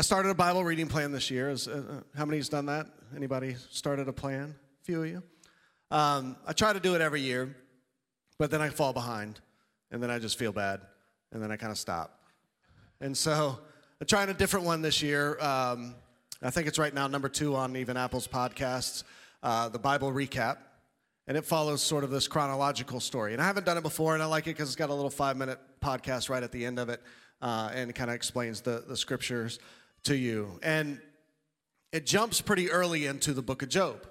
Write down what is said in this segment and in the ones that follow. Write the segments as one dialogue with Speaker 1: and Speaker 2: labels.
Speaker 1: I started a Bible reading plan this year. Is, uh, uh, how many's done that? Anybody started a plan? A few of you. Um, I try to do it every year, but then I fall behind, and then I just feel bad, and then I kind of stop. And so I'm trying a different one this year. Um, I think it's right now number two on even Apple's podcasts, uh, the Bible recap, and it follows sort of this chronological story. And I haven't done it before, and I like it because it's got a little five minute podcast right at the end of it, uh, and it kind of explains the the scriptures to you. And it jumps pretty early into the book of Job.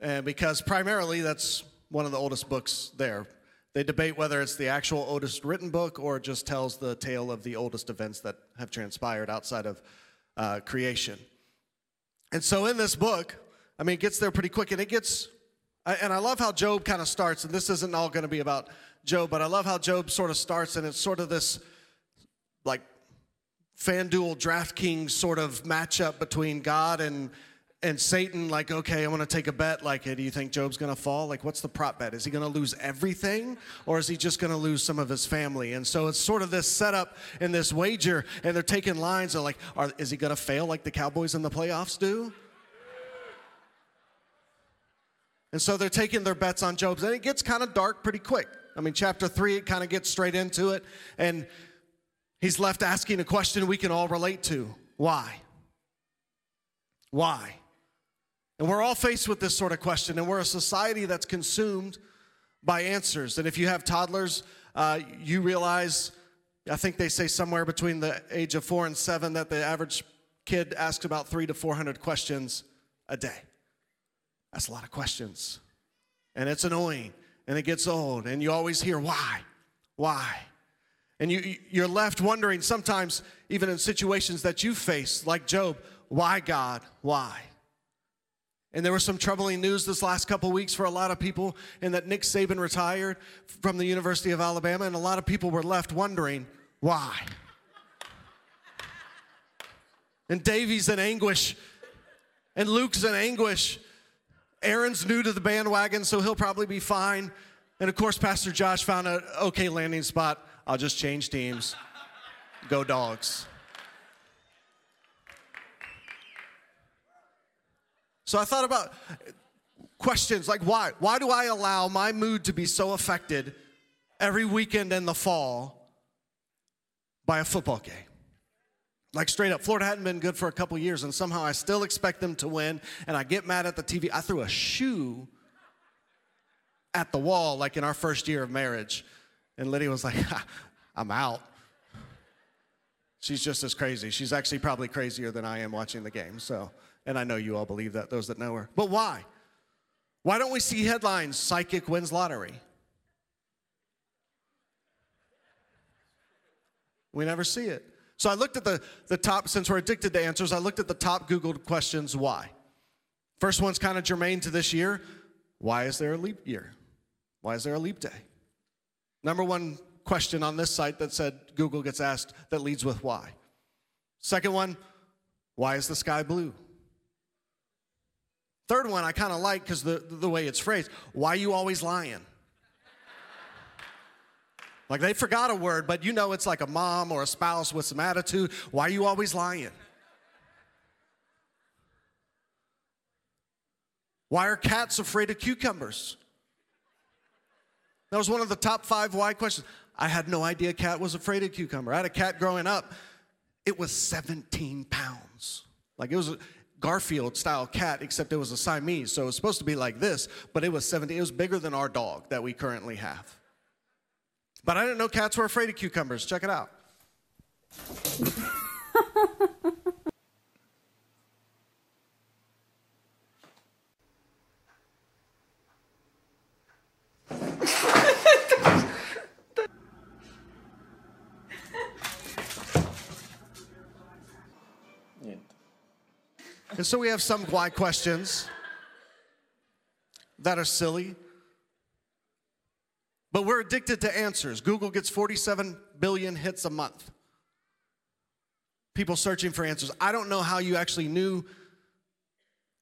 Speaker 1: And because primarily that's one of the oldest books there. They debate whether it's the actual oldest written book or just tells the tale of the oldest events that have transpired outside of uh, creation. And so in this book, I mean, it gets there pretty quick and it gets, and I love how Job kind of starts, and this isn't all going to be about Job, but I love how Job sort of starts and it's sort of this like FanDuel DraftKings sort of matchup between God and and Satan, like, okay, I want to take a bet. Like, do you think Job's going to fall? Like, what's the prop bet? Is he going to lose everything or is he just going to lose some of his family? And so it's sort of this setup and this wager, and they're taking lines of like, are, is he going to fail like the Cowboys in the playoffs do? And so they're taking their bets on Job's, and it gets kind of dark pretty quick. I mean, chapter three, it kind of gets straight into it, and he's left asking a question we can all relate to why? Why? And we're all faced with this sort of question, and we're a society that's consumed by answers. And if you have toddlers, uh, you realize, I think they say somewhere between the age of four and seven that the average kid asks about three to 400 questions a day. That's a lot of questions. And it's annoying, and it gets old, and you always hear, why? Why? And you, you're left wondering sometimes, even in situations that you face, like Job, why God? Why? And there was some troubling news this last couple weeks for a lot of people, in that Nick Saban retired from the University of Alabama, and a lot of people were left wondering why. And Davey's in anguish, and Luke's in anguish. Aaron's new to the bandwagon, so he'll probably be fine. And of course, Pastor Josh found an okay landing spot I'll just change teams. Go dogs. So I thought about questions like why? Why do I allow my mood to be so affected every weekend in the fall by a football game? Like straight up, Florida hadn't been good for a couple years, and somehow I still expect them to win, and I get mad at the TV. I threw a shoe at the wall like in our first year of marriage. And Lydia was like, I'm out. She's just as crazy. She's actually probably crazier than I am watching the game. So, and I know you all believe that, those that know her. But why? Why don't we see headlines, psychic wins lottery? We never see it. So I looked at the, the top, since we're addicted to answers, I looked at the top Googled questions, why? First one's kind of germane to this year. Why is there a leap year? Why is there a leap day? Number one question on this site that said Google gets asked that leads with why. Second one, why is the sky blue? Third one I kind of like because the, the way it's phrased, why you always lying? Like they forgot a word, but you know it's like a mom or a spouse with some attitude. Why you always lying? Why are cats afraid of cucumbers? That was one of the top five why questions. I had no idea cat was afraid of cucumber. I had a cat growing up. It was 17 pounds. Like it was a Garfield style cat, except it was a Siamese. So it was supposed to be like this, but it was 17. It was bigger than our dog that we currently have. But I didn't know cats were afraid of cucumbers. Check it out. And so we have some why questions that are silly. But we're addicted to answers. Google gets 47 billion hits a month. People searching for answers. I don't know how you actually knew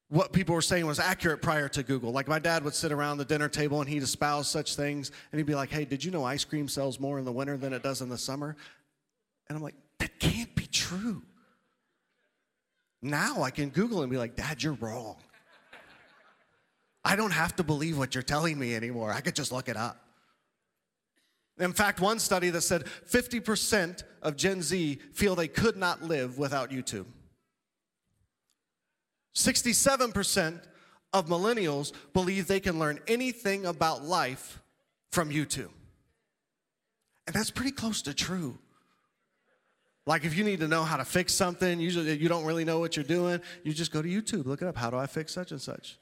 Speaker 1: what people were saying was accurate prior to Google. Like my dad would sit around the dinner table and he'd espouse such things and he'd be like, hey, did you know ice cream sells more in the winter than it does in the summer? And I'm like, that can't be true. Now I can Google and be like, Dad, you're wrong. I don't have to believe what you're telling me anymore. I could just look it up. In fact, one study that said 50% of Gen Z feel they could not live without YouTube. 67% of millennials believe they can learn anything about life from YouTube. And that's pretty close to true. Like if you need to know how to fix something, usually you don't really know what you're doing, you just go to YouTube, look it up. How do I fix such and such?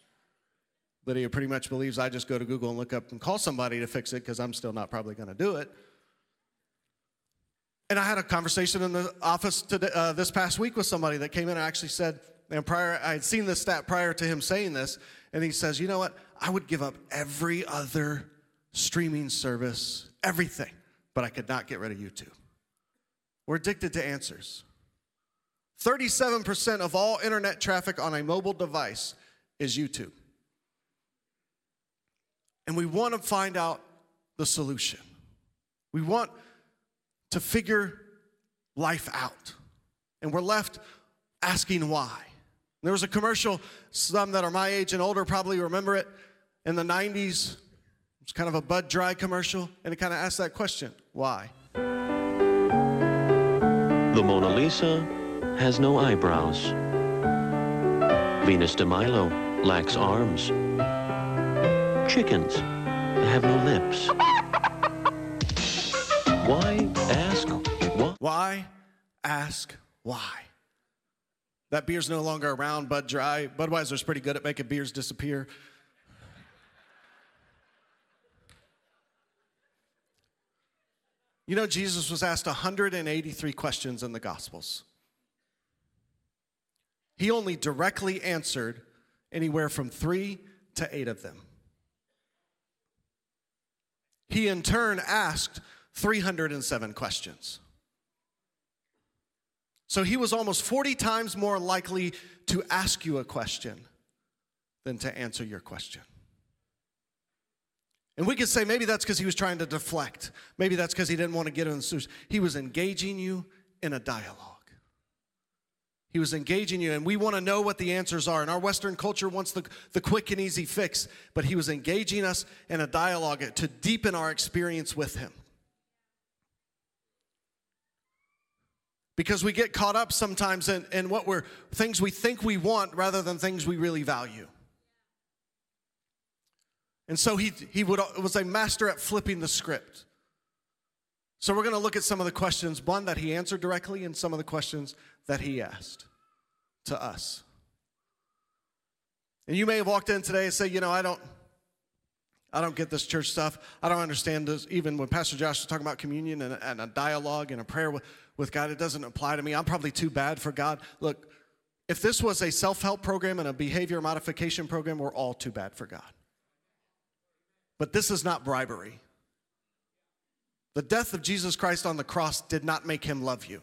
Speaker 1: Lydia pretty much believes I just go to Google and look up and call somebody to fix it because I'm still not probably going to do it. And I had a conversation in the office today, uh, this past week with somebody that came in and actually said, and prior, I had seen this stat prior to him saying this, and he says, You know what? I would give up every other streaming service, everything, but I could not get rid of YouTube. We're addicted to answers. 37% of all internet traffic on a mobile device is YouTube. And we want to find out the solution. We want to figure life out. And we're left asking why. There was a commercial, some that are my age and older probably remember it, in the 90s. It's kind of a Bud Dry commercial, and it kind of asked that question why?
Speaker 2: The Mona Lisa has no eyebrows. Venus de Milo lacks arms. Chickens have no lips. Why ask why?
Speaker 1: Why? Ask why. That beer's no longer around, Bud Dry. Budweiser's pretty good at making beers disappear. You know, Jesus was asked 183 questions in the Gospels. He only directly answered anywhere from three to eight of them. He in turn asked 307 questions. So he was almost 40 times more likely to ask you a question than to answer your question. And we could say maybe that's because he was trying to deflect. Maybe that's because he didn't want to get in the suit. He was engaging you in a dialogue. He was engaging you, and we want to know what the answers are. And our Western culture wants the, the quick and easy fix, but he was engaging us in a dialogue to deepen our experience with him. Because we get caught up sometimes in, in what we're things we think we want rather than things we really value. And so he, he would, uh, was a master at flipping the script. So we're going to look at some of the questions, one that he answered directly, and some of the questions that he asked to us. And you may have walked in today and say, you know, I don't, I don't get this church stuff. I don't understand this. Even when Pastor Josh was talking about communion and, and a dialogue and a prayer with, with God, it doesn't apply to me. I'm probably too bad for God. Look, if this was a self help program and a behavior modification program, we're all too bad for God. But this is not bribery. The death of Jesus Christ on the cross did not make him love you.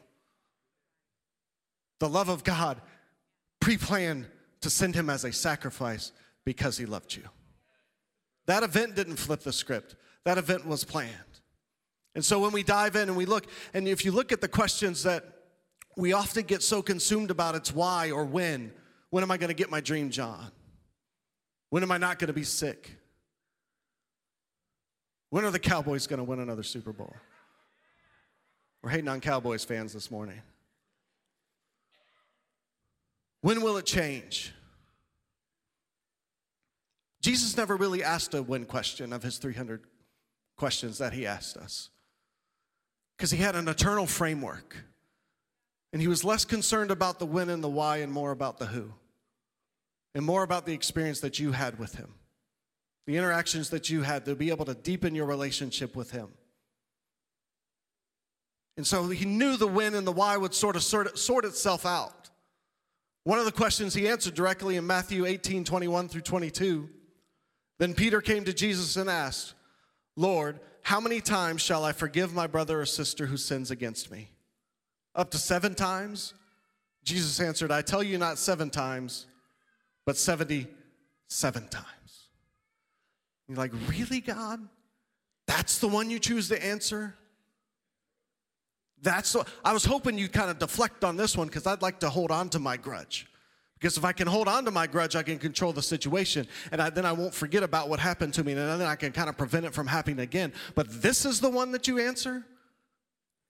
Speaker 1: The love of God pre planned to send him as a sacrifice because he loved you. That event didn't flip the script, that event was planned. And so when we dive in and we look, and if you look at the questions that we often get so consumed about, it's why or when. When am I going to get my dream job? When am I not going to be sick? When are the Cowboys going to win another Super Bowl? We're hating on Cowboys fans this morning. When will it change? Jesus never really asked a when question of his 300 questions that he asked us because he had an eternal framework. And he was less concerned about the when and the why and more about the who, and more about the experience that you had with him the interactions that you had to be able to deepen your relationship with Him. And so he knew the when and the why would sort of sort, sort itself out. One of the questions he answered directly in Matthew 18 21 through 22. Then Peter came to Jesus and asked, Lord, how many times shall I forgive my brother or sister who sins against me? Up to seven times? Jesus answered, I tell you not seven times, but 77 times. You're like, really, God? That's the one you choose to answer? That's what, I was hoping you'd kind of deflect on this one because I'd like to hold on to my grudge. Because if I can hold on to my grudge, I can control the situation, and I, then I won't forget about what happened to me, and then I can kind of prevent it from happening again. But this is the one that you answer?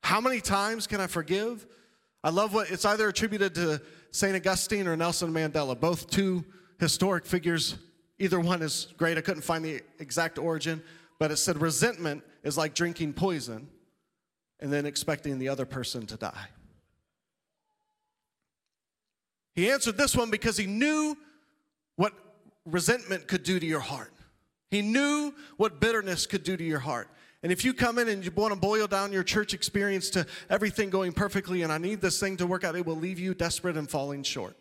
Speaker 1: How many times can I forgive? I love what it's either attributed to St. Augustine or Nelson Mandela, both two historic figures. Either one is great. I couldn't find the exact origin, but it said resentment is like drinking poison and then expecting the other person to die. He answered this one because he knew what resentment could do to your heart. He knew what bitterness could do to your heart. And if you come in and you want to boil down your church experience to everything going perfectly and I need this thing to work out, it will leave you desperate and falling short.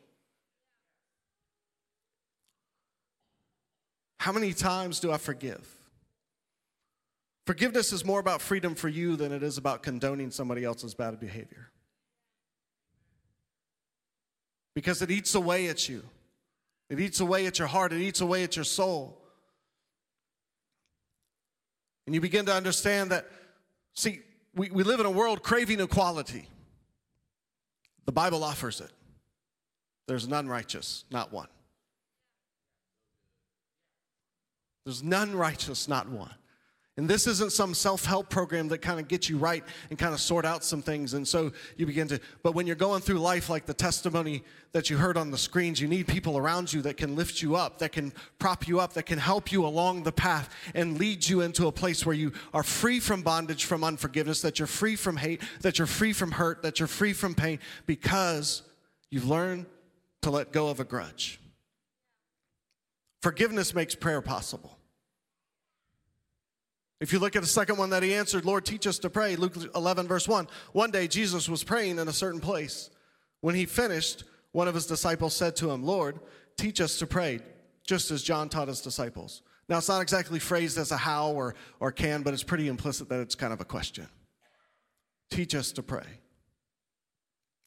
Speaker 1: How many times do I forgive? Forgiveness is more about freedom for you than it is about condoning somebody else's bad behavior because it eats away at you. It eats away at your heart, it eats away at your soul. And you begin to understand that, see, we, we live in a world craving equality. The Bible offers it. There's none righteous, not one. There's none righteous, not one. And this isn't some self help program that kind of gets you right and kind of sort out some things. And so you begin to, but when you're going through life like the testimony that you heard on the screens, you need people around you that can lift you up, that can prop you up, that can help you along the path and lead you into a place where you are free from bondage, from unforgiveness, that you're free from hate, that you're free from hurt, that you're free from pain because you've learned to let go of a grudge. Forgiveness makes prayer possible. If you look at the second one that he answered, Lord, teach us to pray, Luke 11, verse 1. One day Jesus was praying in a certain place. When he finished, one of his disciples said to him, Lord, teach us to pray, just as John taught his disciples. Now, it's not exactly phrased as a how or, or can, but it's pretty implicit that it's kind of a question. Teach us to pray.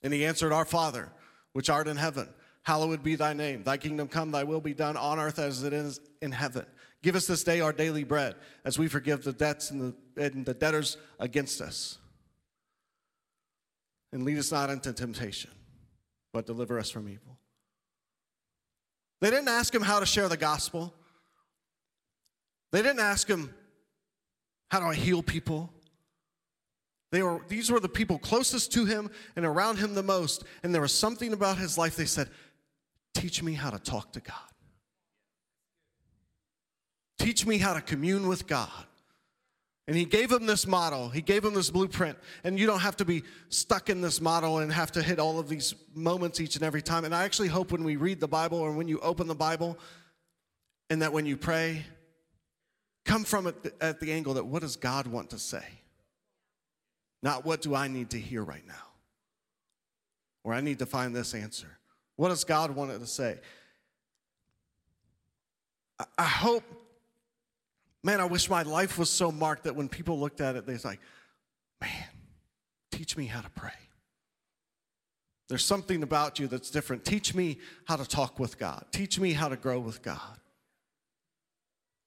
Speaker 1: And he answered, Our Father, which art in heaven, hallowed be thy name. Thy kingdom come, thy will be done on earth as it is in heaven. Give us this day our daily bread, as we forgive the debts and the, and the debtors against us. And lead us not into temptation, but deliver us from evil. They didn't ask him how to share the gospel. They didn't ask him, How do I heal people? They were, these were the people closest to him and around him the most. And there was something about his life they said, Teach me how to talk to God. Teach me how to commune with God. And he gave him this model, he gave him this blueprint. And you don't have to be stuck in this model and have to hit all of these moments each and every time. And I actually hope when we read the Bible or when you open the Bible, and that when you pray, come from it at the angle that what does God want to say? Not what do I need to hear right now? Or I need to find this answer. What does God want it to say? I hope Man, I wish my life was so marked that when people looked at it, they're like, man, teach me how to pray. There's something about you that's different. Teach me how to talk with God. Teach me how to grow with God.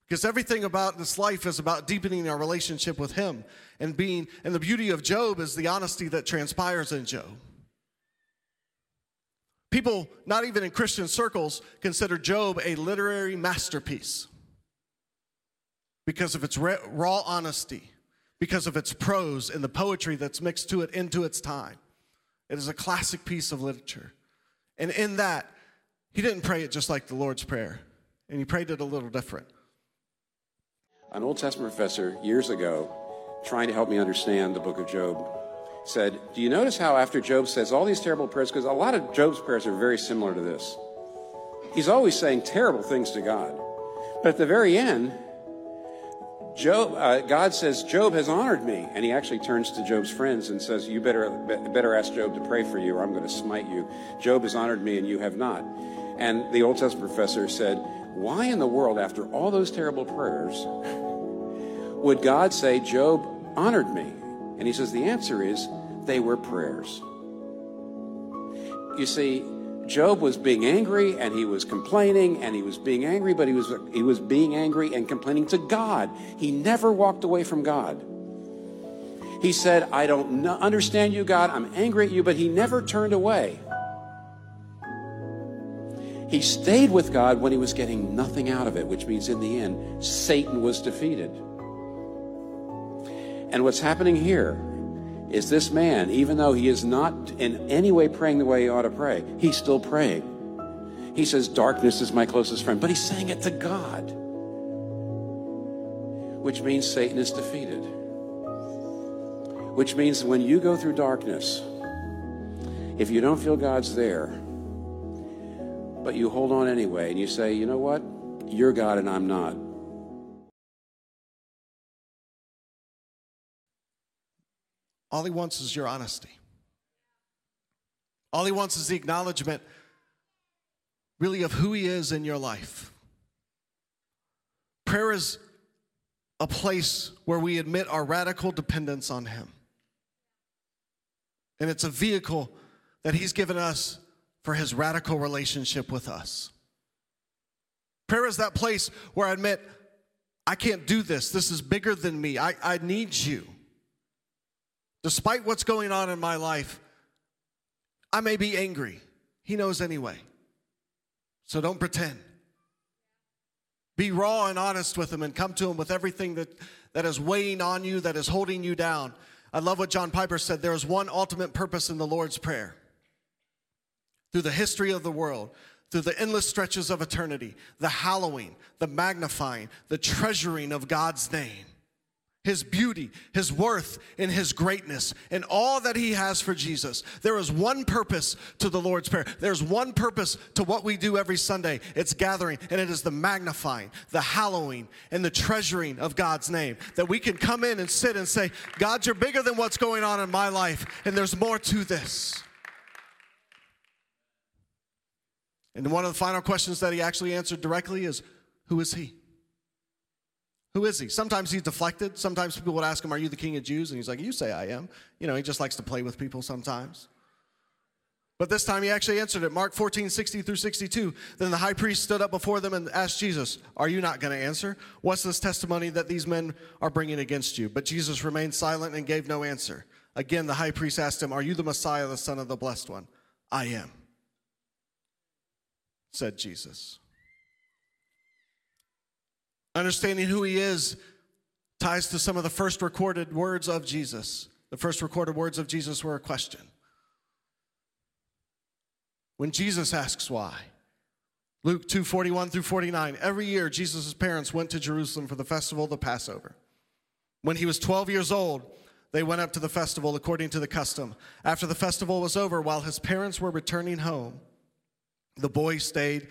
Speaker 1: Because everything about this life is about deepening our relationship with Him and being, and the beauty of Job is the honesty that transpires in Job. People, not even in Christian circles, consider Job a literary masterpiece because of its raw honesty, because of its prose and the poetry that's mixed to it into its time. It is a classic piece of literature. And in that, he didn't pray it just like the Lord's Prayer, and he prayed it a little different.
Speaker 3: An Old Testament professor years ago, trying to help me understand the book of Job, said, Do you notice how after Job says all these terrible prayers, because a lot of Job's prayers are very similar to this, he's always saying terrible things to God. But at the very end, Job, uh, God says, Job has honored me. And he actually turns to Job's friends and says, You better, better ask Job to pray for you, or I'm going to smite you. Job has honored me, and you have not. And the Old Testament professor said, Why in the world, after all those terrible prayers, would God say, Job honored me? And he says, The answer is, they were prayers. You see, Job was being angry and he was complaining and he was being angry, but he was, he was being angry and complaining to God. He never walked away from God. He said, I don't understand you, God. I'm angry at you, but he never turned away. He stayed with God when he was getting nothing out of it, which means in the end, Satan was defeated. And what's happening here is this man, even though he is not in any way praying the way he ought to pray, he's still praying. He says, Darkness is my closest friend, but he's saying it to God, which means Satan is defeated. Which means when you go through darkness, if you don't feel God's there, but you hold on anyway and you say, you know what? You're God and I'm not.
Speaker 1: All he wants is your honesty. All he wants is the acknowledgement, really, of who he is in your life. Prayer is a place where we admit our radical dependence on him. And it's a vehicle that he's given us for his radical relationship with us. Prayer is that place where I admit, I can't do this. This is bigger than me. I, I need you. Despite what's going on in my life, I may be angry. He knows anyway. So don't pretend. Be raw and honest with him and come to him with everything that, that is weighing on you, that is holding you down. I love what John Piper said there is one ultimate purpose in the Lord's Prayer. Through the history of the world, through the endless stretches of eternity, the hallowing, the magnifying, the treasuring of God's name his beauty, his worth, and his greatness, and all that he has for Jesus. There is one purpose to the Lord's Prayer. There's one purpose to what we do every Sunday. It's gathering, and it is the magnifying, the hallowing, and the treasuring of God's name. That we can come in and sit and say, God, you're bigger than what's going on in my life, and there's more to this. And one of the final questions that he actually answered directly is, Who is he? Who is he? Sometimes he's deflected. Sometimes people would ask him, Are you the king of Jews? And he's like, You say I am. You know, he just likes to play with people sometimes. But this time he actually answered it. Mark 14, 60 through 62. Then the high priest stood up before them and asked Jesus, Are you not going to answer? What's this testimony that these men are bringing against you? But Jesus remained silent and gave no answer. Again, the high priest asked him, Are you the Messiah, the Son of the Blessed One? I am, said Jesus. Understanding who he is ties to some of the first recorded words of Jesus. The first recorded words of Jesus were a question. When Jesus asks why, Luke 2 41 through 49, every year Jesus' parents went to Jerusalem for the festival of the Passover. When he was 12 years old, they went up to the festival according to the custom. After the festival was over, while his parents were returning home, the boy stayed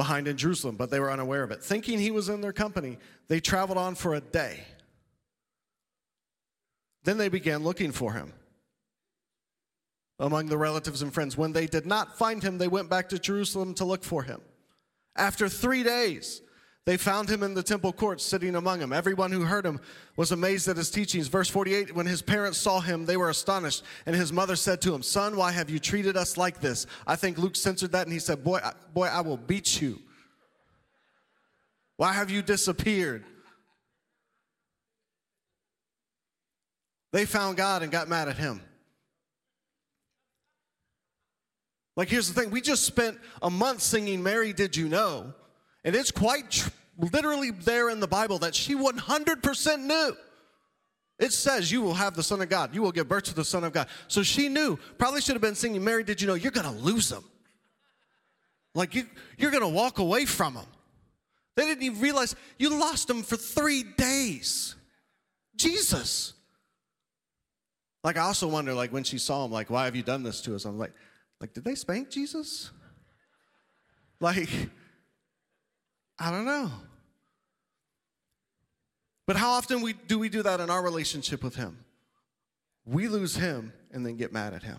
Speaker 1: behind in Jerusalem, but they were unaware of it. Thinking he was in their company, they traveled on for a day. Then they began looking for him among the relatives and friends. When they did not find him, they went back to Jerusalem to look for him. After three days, they found him in the temple courts sitting among them. Everyone who heard him was amazed at his teachings. Verse 48 When his parents saw him, they were astonished. And his mother said to him, Son, why have you treated us like this? I think Luke censored that and he said, Boy, I, boy, I will beat you. Why have you disappeared? They found God and got mad at him. Like, here's the thing we just spent a month singing Mary, Did You Know? And it's quite tr- literally there in the Bible that she 100% knew. It says, You will have the Son of God. You will give birth to the Son of God. So she knew, probably should have been singing, Mary, did you know you're going to lose him? Like, you, you're going to walk away from him. They didn't even realize you lost him for three days. Jesus. Like, I also wonder, like, when she saw him, like, why have you done this to us? I'm like, like, did they spank Jesus? Like, I don't know. But how often we, do we do that in our relationship with Him? We lose Him and then get mad at Him.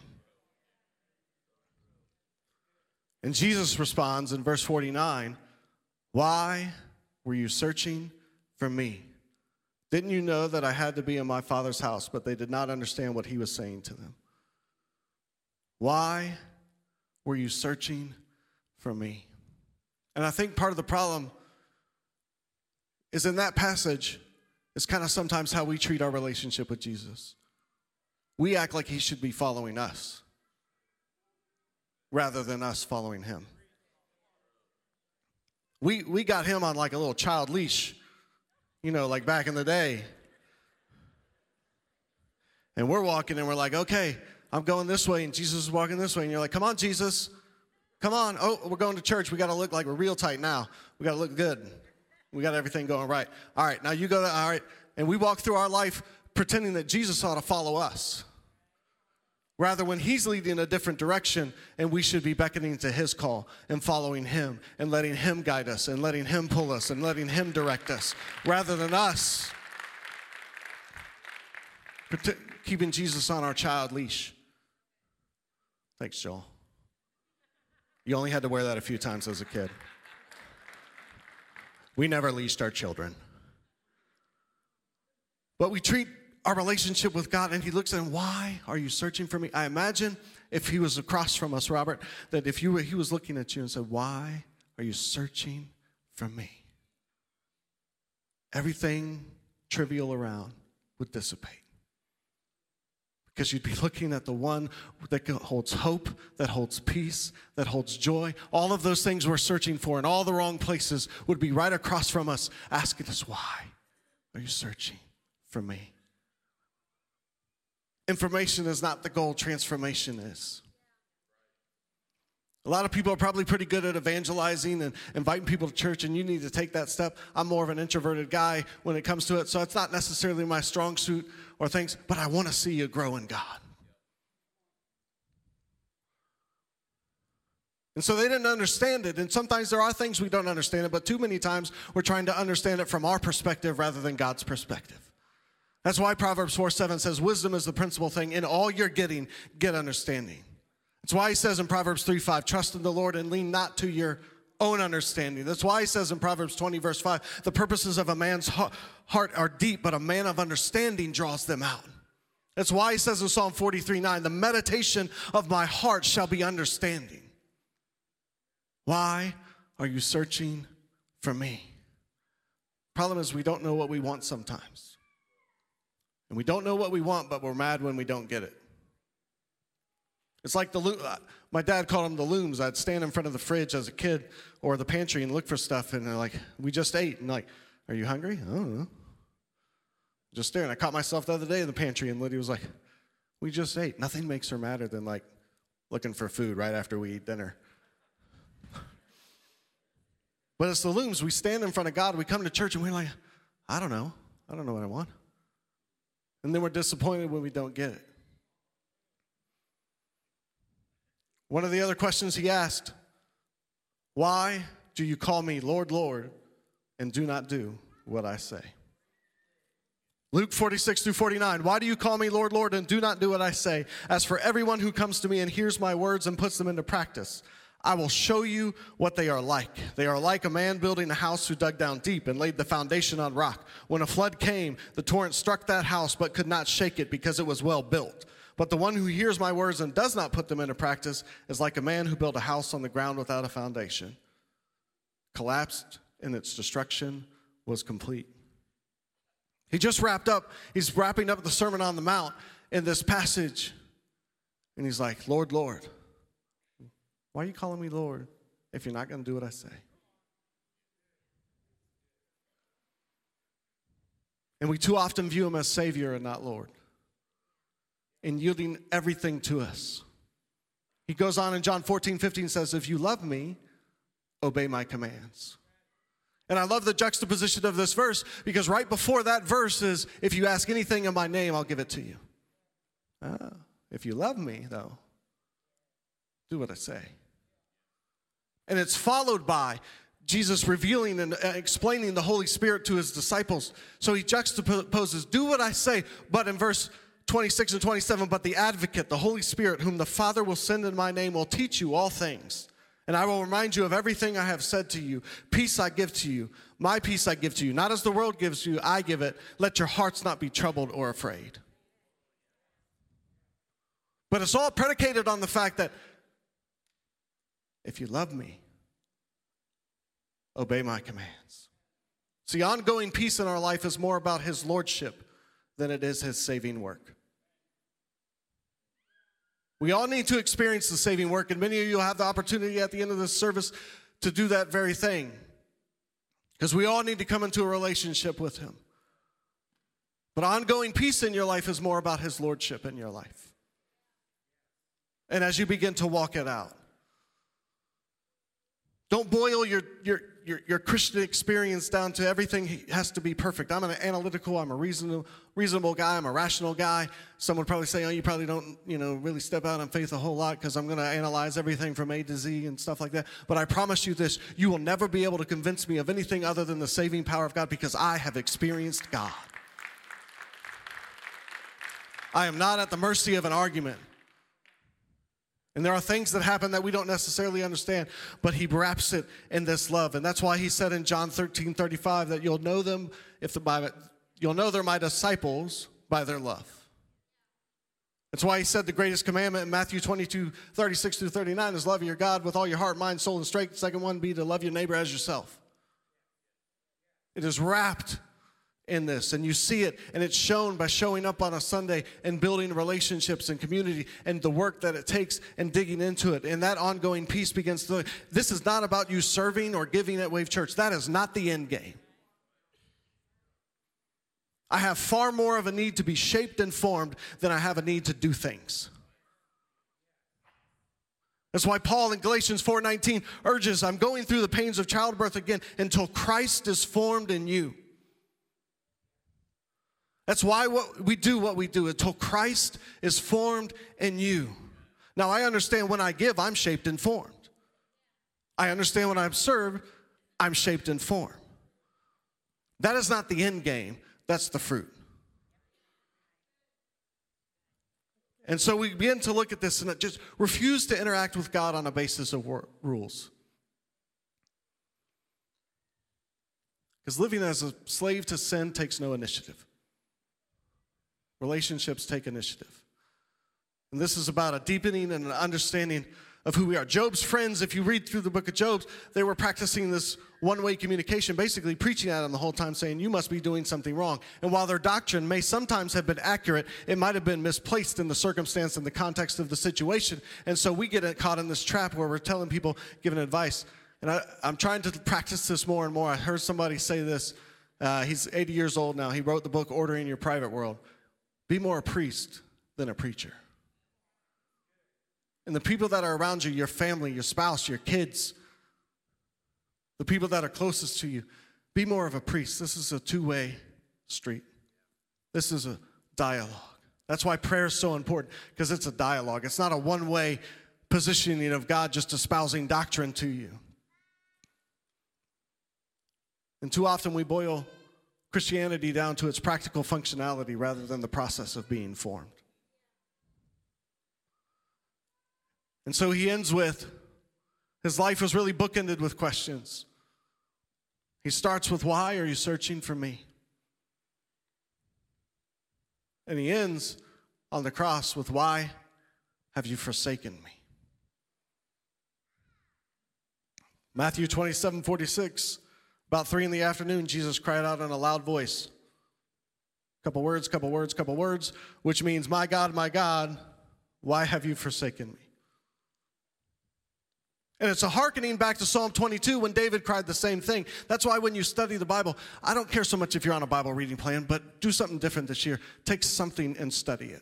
Speaker 1: And Jesus responds in verse 49 Why were you searching for me? Didn't you know that I had to be in my Father's house? But they did not understand what He was saying to them. Why were you searching for me? And I think part of the problem is in that passage, is kind of sometimes how we treat our relationship with Jesus. we act like he should be following us rather than us following him. We, we got him on like a little child leash, you know, like back in the day. And we're walking and we're like, okay, I'm going this way, and Jesus is walking this way. And you're like, come on, Jesus. Come on. Oh, we're going to church. We got to look like we're real tight now. We got to look good. We got everything going right. All right, now you go, to, all right. And we walk through our life pretending that Jesus ought to follow us. Rather, when he's leading in a different direction, and we should be beckoning to his call and following him and letting him guide us and letting him pull us and letting him direct us, rather than us keeping Jesus on our child leash. Thanks, Joel. You only had to wear that a few times as a kid. We never leashed our children. But we treat our relationship with God, and He looks at, why are you searching for me? I imagine if He was across from us, Robert, that if you were, He was looking at you and said, Why are you searching for me? Everything trivial around would dissipate because you'd be looking at the one that holds hope, that holds peace, that holds joy. All of those things we're searching for in all the wrong places would be right across from us, asking us, Why are you searching for me? Information is not the goal, transformation is. A lot of people are probably pretty good at evangelizing and inviting people to church, and you need to take that step. I'm more of an introverted guy when it comes to it, so it's not necessarily my strong suit or things, but I want to see you grow in God. And so they didn't understand it. And sometimes there are things we don't understand it, but too many times we're trying to understand it from our perspective rather than God's perspective. That's why Proverbs 4 7 says, Wisdom is the principal thing. In all you're getting, get understanding. That's why he says in Proverbs 3 5, trust in the Lord and lean not to your own understanding. That's why he says in Proverbs 20, verse 5, the purposes of a man's heart are deep, but a man of understanding draws them out. That's why he says in Psalm 43 9, the meditation of my heart shall be understanding. Why are you searching for me? Problem is, we don't know what we want sometimes. And we don't know what we want, but we're mad when we don't get it. It's like the uh, my dad called them the looms. I'd stand in front of the fridge as a kid or the pantry and look for stuff, and they're like, "We just ate." And like, "Are you hungry?" I don't know. Just staring. I caught myself the other day in the pantry, and Lydia was like, "We just ate." Nothing makes her madder than like looking for food right after we eat dinner. But it's the looms. We stand in front of God. We come to church, and we're like, "I don't know. I don't know what I want." And then we're disappointed when we don't get it. One of the other questions he asked, Why do you call me Lord, Lord, and do not do what I say? Luke 46 through 49. Why do you call me Lord, Lord, and do not do what I say? As for everyone who comes to me and hears my words and puts them into practice, I will show you what they are like. They are like a man building a house who dug down deep and laid the foundation on rock. When a flood came, the torrent struck that house but could not shake it because it was well built. But the one who hears my words and does not put them into practice is like a man who built a house on the ground without a foundation, collapsed, and its destruction was complete. He just wrapped up, he's wrapping up the Sermon on the Mount in this passage. And he's like, Lord, Lord, why are you calling me Lord if you're not going to do what I say? And we too often view him as Savior and not Lord and yielding everything to us. He goes on in John 14, 15 says, If you love me, obey my commands. And I love the juxtaposition of this verse because right before that verse is, If you ask anything in my name, I'll give it to you. Ah, if you love me, though, do what I say. And it's followed by Jesus revealing and uh, explaining the Holy Spirit to his disciples. So he juxtaposes, Do what I say, but in verse 26 and 27 but the advocate the holy spirit whom the father will send in my name will teach you all things. And i will remind you of everything i have said to you. Peace i give to you. My peace i give to you. Not as the world gives you i give it. Let your hearts not be troubled or afraid. But it's all predicated on the fact that if you love me obey my commands. See ongoing peace in our life is more about his lordship than it is his saving work We all need to experience the saving work, and many of you will have the opportunity at the end of this service to do that very thing. Because we all need to come into a relationship with Him. But ongoing peace in your life is more about His Lordship in your life. And as you begin to walk it out, don't boil your, your, your, your, Christian experience down to everything has to be perfect. I'm an analytical, I'm a reasonable, reasonable guy, I'm a rational guy. Someone would probably say, oh, you probably don't, you know, really step out on faith a whole lot because I'm going to analyze everything from A to Z and stuff like that. But I promise you this, you will never be able to convince me of anything other than the saving power of God because I have experienced God. I am not at the mercy of an argument. And there are things that happen that we don't necessarily understand, but he wraps it in this love. And that's why he said in John 13, 35 that you'll know them if the Bible, you'll know they're my disciples by their love. That's why he said the greatest commandment in Matthew 22, 36 through 39 is love your God with all your heart, mind, soul, and strength. Second one be to love your neighbor as yourself. It is wrapped in this. And you see it, and it's shown by showing up on a Sunday and building relationships and community and the work that it takes and digging into it. And that ongoing peace begins to. This is not about you serving or giving at Wave Church. That is not the end game. I have far more of a need to be shaped and formed than I have a need to do things. That's why Paul in Galatians 4:19 urges, I'm going through the pains of childbirth again until Christ is formed in you. That's why what we do what we do until Christ is formed in you. Now, I understand when I give, I'm shaped and formed. I understand when I'm served, I'm shaped and formed. That is not the end game, that's the fruit. And so we begin to look at this and just refuse to interact with God on a basis of rules. Because living as a slave to sin takes no initiative. Relationships take initiative. And this is about a deepening and an understanding of who we are. Job's friends, if you read through the book of Job, they were practicing this one way communication, basically preaching at him the whole time, saying, You must be doing something wrong. And while their doctrine may sometimes have been accurate, it might have been misplaced in the circumstance and the context of the situation. And so we get caught in this trap where we're telling people, giving advice. And I, am trying to practice this more and more. I heard somebody say this. Uh, he's 80 years old now. He wrote the book Ordering Your Private World. Be more a priest than a preacher. And the people that are around you, your family, your spouse, your kids, the people that are closest to you, be more of a priest. This is a two way street, this is a dialogue. That's why prayer is so important, because it's a dialogue. It's not a one way positioning of God just espousing doctrine to you. And too often we boil Christianity down to its practical functionality rather than the process of being formed. And so he ends with his life was really bookended with questions. He starts with, Why are you searching for me? And he ends on the cross with, Why have you forsaken me? Matthew 27 46. About three in the afternoon, Jesus cried out in a loud voice. Couple words, couple words, couple words, which means, My God, my God, why have you forsaken me? And it's a hearkening back to Psalm 22 when David cried the same thing. That's why when you study the Bible, I don't care so much if you're on a Bible reading plan, but do something different this year. Take something and study it.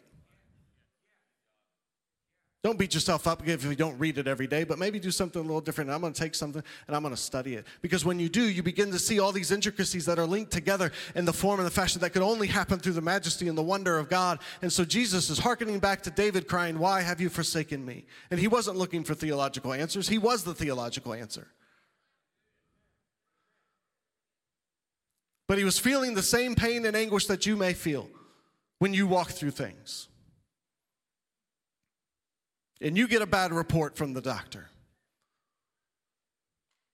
Speaker 1: Don't beat yourself up if you don't read it every day, but maybe do something a little different. I'm going to take something and I'm going to study it. Because when you do, you begin to see all these intricacies that are linked together in the form and the fashion that could only happen through the majesty and the wonder of God. And so Jesus is hearkening back to David crying, Why have you forsaken me? And he wasn't looking for theological answers, he was the theological answer. But he was feeling the same pain and anguish that you may feel when you walk through things and you get a bad report from the doctor.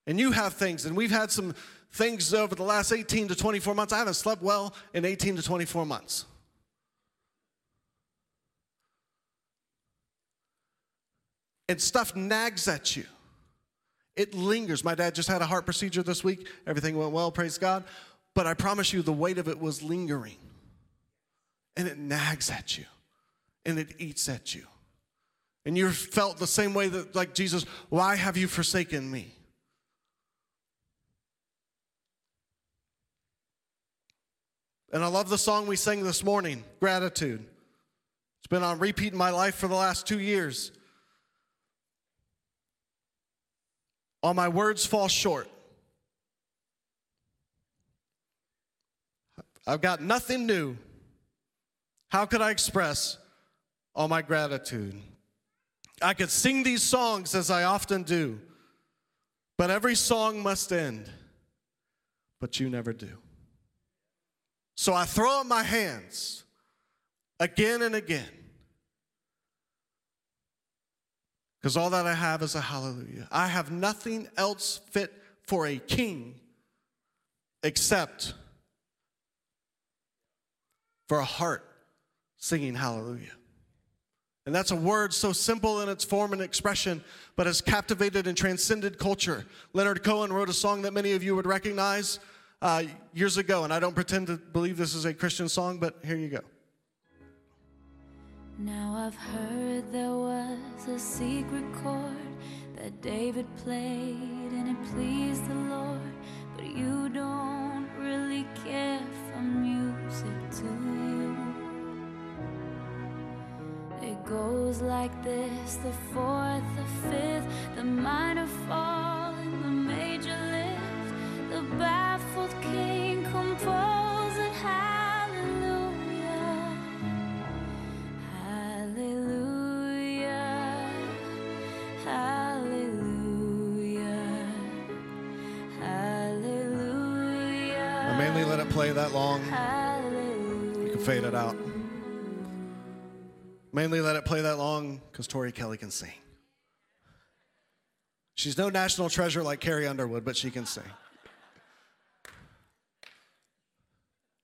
Speaker 1: And you have things, and we've had some things over the last 18 to 24 months. I haven't slept well in 18 to 24 months. And stuff nags at you. It lingers. My dad just had a heart procedure this week. Everything went well, praise God. But I promise you, the weight of it was lingering. And it nags at you, and it eats at you. And you felt the same way that, like Jesus, why have you forsaken me? And I love the song we sang this morning, Gratitude. It's been on repeat in my life for the last two years. All my words fall short. I've got nothing new. How could I express all my gratitude? I could sing these songs as I often do, but every song must end. But you never do. So I throw up my hands again and again. Because all that I have is a hallelujah. I have nothing else fit for a king except for a heart singing hallelujah. And that's a word so simple in its form and expression, but has captivated and transcended culture. Leonard Cohen wrote a song that many of you would recognize uh, years ago, and I don't pretend to believe this is a Christian song, but here you go.
Speaker 4: Now I've heard there was a secret chord that David played and it pleased the Lord, but you don't really care for music, do you? It goes like this the fourth, the fifth, the minor fall, and the major lift. The baffled king composing hallelujah. Hallelujah. Hallelujah. Hallelujah.
Speaker 1: I mainly let it play that long.
Speaker 4: Hallelujah.
Speaker 1: You can fade it out. Mainly let it play that long because Tori Kelly can sing. She's no national treasure like Carrie Underwood, but she can sing.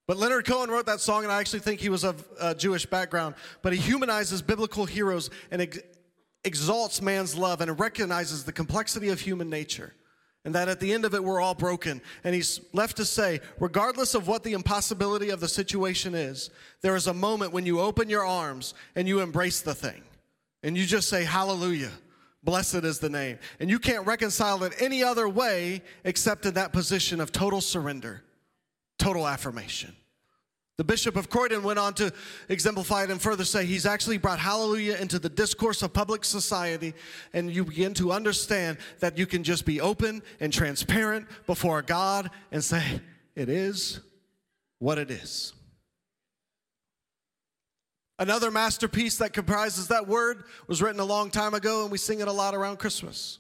Speaker 1: But Leonard Cohen wrote that song, and I actually think he was of a Jewish background. But he humanizes biblical heroes and ex- exalts man's love and recognizes the complexity of human nature. And that at the end of it, we're all broken. And he's left to say, regardless of what the impossibility of the situation is, there is a moment when you open your arms and you embrace the thing. And you just say, Hallelujah. Blessed is the name. And you can't reconcile it any other way except in that position of total surrender, total affirmation. The Bishop of Croydon went on to exemplify it and further say he's actually brought hallelujah into the discourse of public society, and you begin to understand that you can just be open and transparent before God and say, It is what it is. Another masterpiece that comprises that word was written a long time ago, and we sing it a lot around Christmas.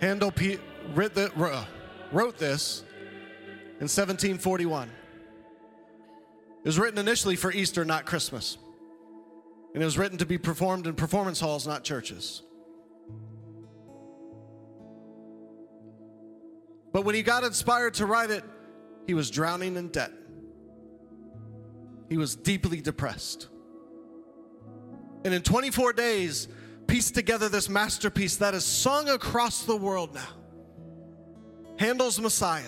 Speaker 1: Handel P- the- wr- uh, wrote this in 1741. It was written initially for Easter, not Christmas. And it was written to be performed in performance halls, not churches. But when he got inspired to write it, he was drowning in debt. He was deeply depressed. And in 24 days, pieced together this masterpiece that is sung across the world now Handel's Messiah.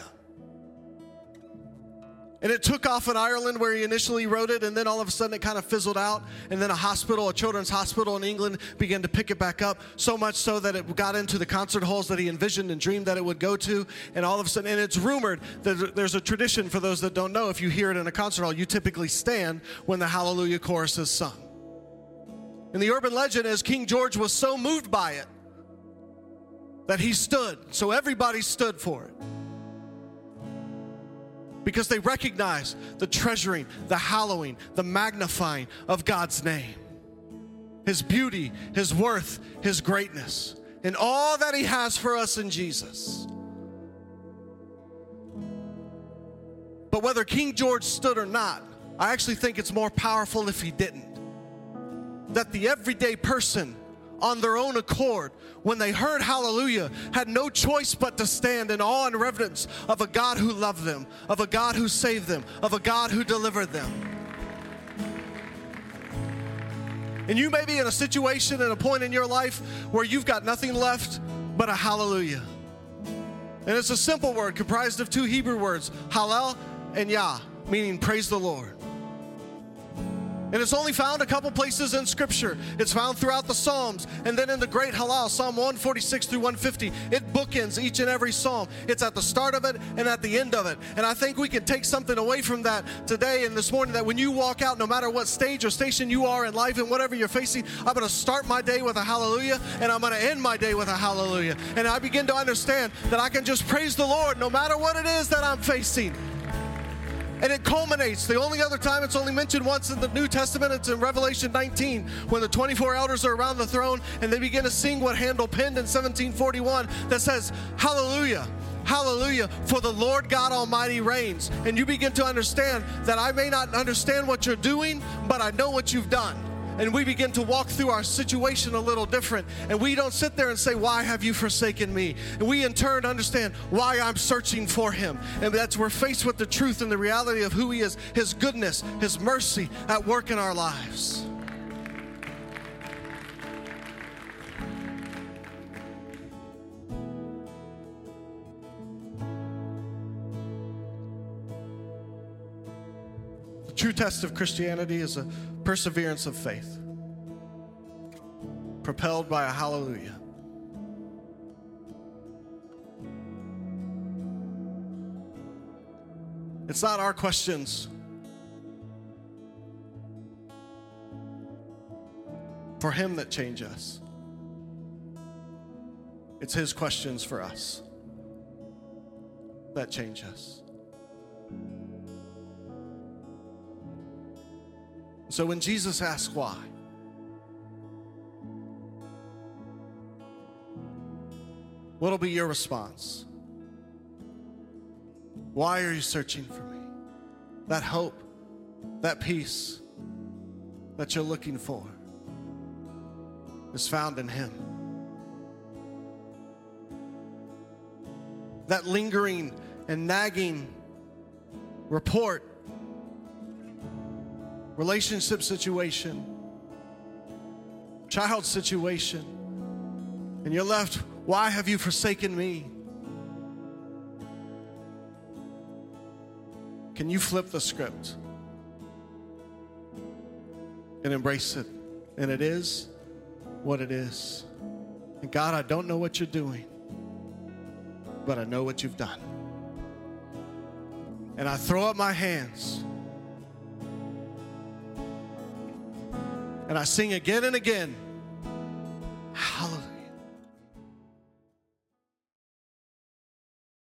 Speaker 1: And it took off in Ireland where he initially wrote it, and then all of a sudden it kind of fizzled out. And then a hospital, a children's hospital in England, began to pick it back up, so much so that it got into the concert halls that he envisioned and dreamed that it would go to. And all of a sudden, and it's rumored that there's a tradition for those that don't know if you hear it in a concert hall, you typically stand when the Hallelujah chorus is sung. And the urban legend is King George was so moved by it that he stood. So everybody stood for it. Because they recognize the treasuring, the hallowing, the magnifying of God's name, His beauty, His worth, His greatness, and all that He has for us in Jesus. But whether King George stood or not, I actually think it's more powerful if he didn't. That the everyday person on their own accord, when they heard hallelujah, had no choice but to stand in awe and reverence of a God who loved them, of a God who saved them, of a God who delivered them. And you may be in a situation and a point in your life where you've got nothing left but a hallelujah. And it's a simple word comprised of two Hebrew words, hallel and yah, meaning praise the Lord. And it's only found a couple places in Scripture. It's found throughout the Psalms. And then in the great Hallel, Psalm 146 through 150, it bookends each and every Psalm. It's at the start of it and at the end of it. And I think we can take something away from that today and this morning that when you walk out, no matter what stage or station you are in life and whatever you're facing, I'm going to start my day with a hallelujah and I'm going to end my day with a hallelujah. And I begin to understand that I can just praise the Lord no matter what it is that I'm facing. And it culminates. The only other time it's only mentioned once in the New Testament, it's in Revelation 19, when the 24 elders are around the throne and they begin to sing what Handel penned in 1741 that says, Hallelujah. Hallelujah, for the Lord God Almighty reigns. And you begin to understand that I may not understand what you're doing, but I know what you've done and we begin to walk through our situation a little different. And we don't sit there and say, Why have you forsaken me? And we in turn understand why I'm searching for him. And that's we're faced with the truth and the reality of who he is, his goodness, his mercy at work in our lives. True test of Christianity is a perseverance of faith, propelled by a hallelujah. It's not our questions. For him that change us. It's his questions for us that change us. So when Jesus asks why, what'll be your response? Why are you searching for me? That hope, that peace that you're looking for is found in Him. That lingering and nagging report relationship situation, child situation, and you're left, why have you forsaken me? Can you flip the script and embrace it? And it is what it is. And God, I don't know what you're doing, but I know what you've done. And I throw up my hands And I sing again and again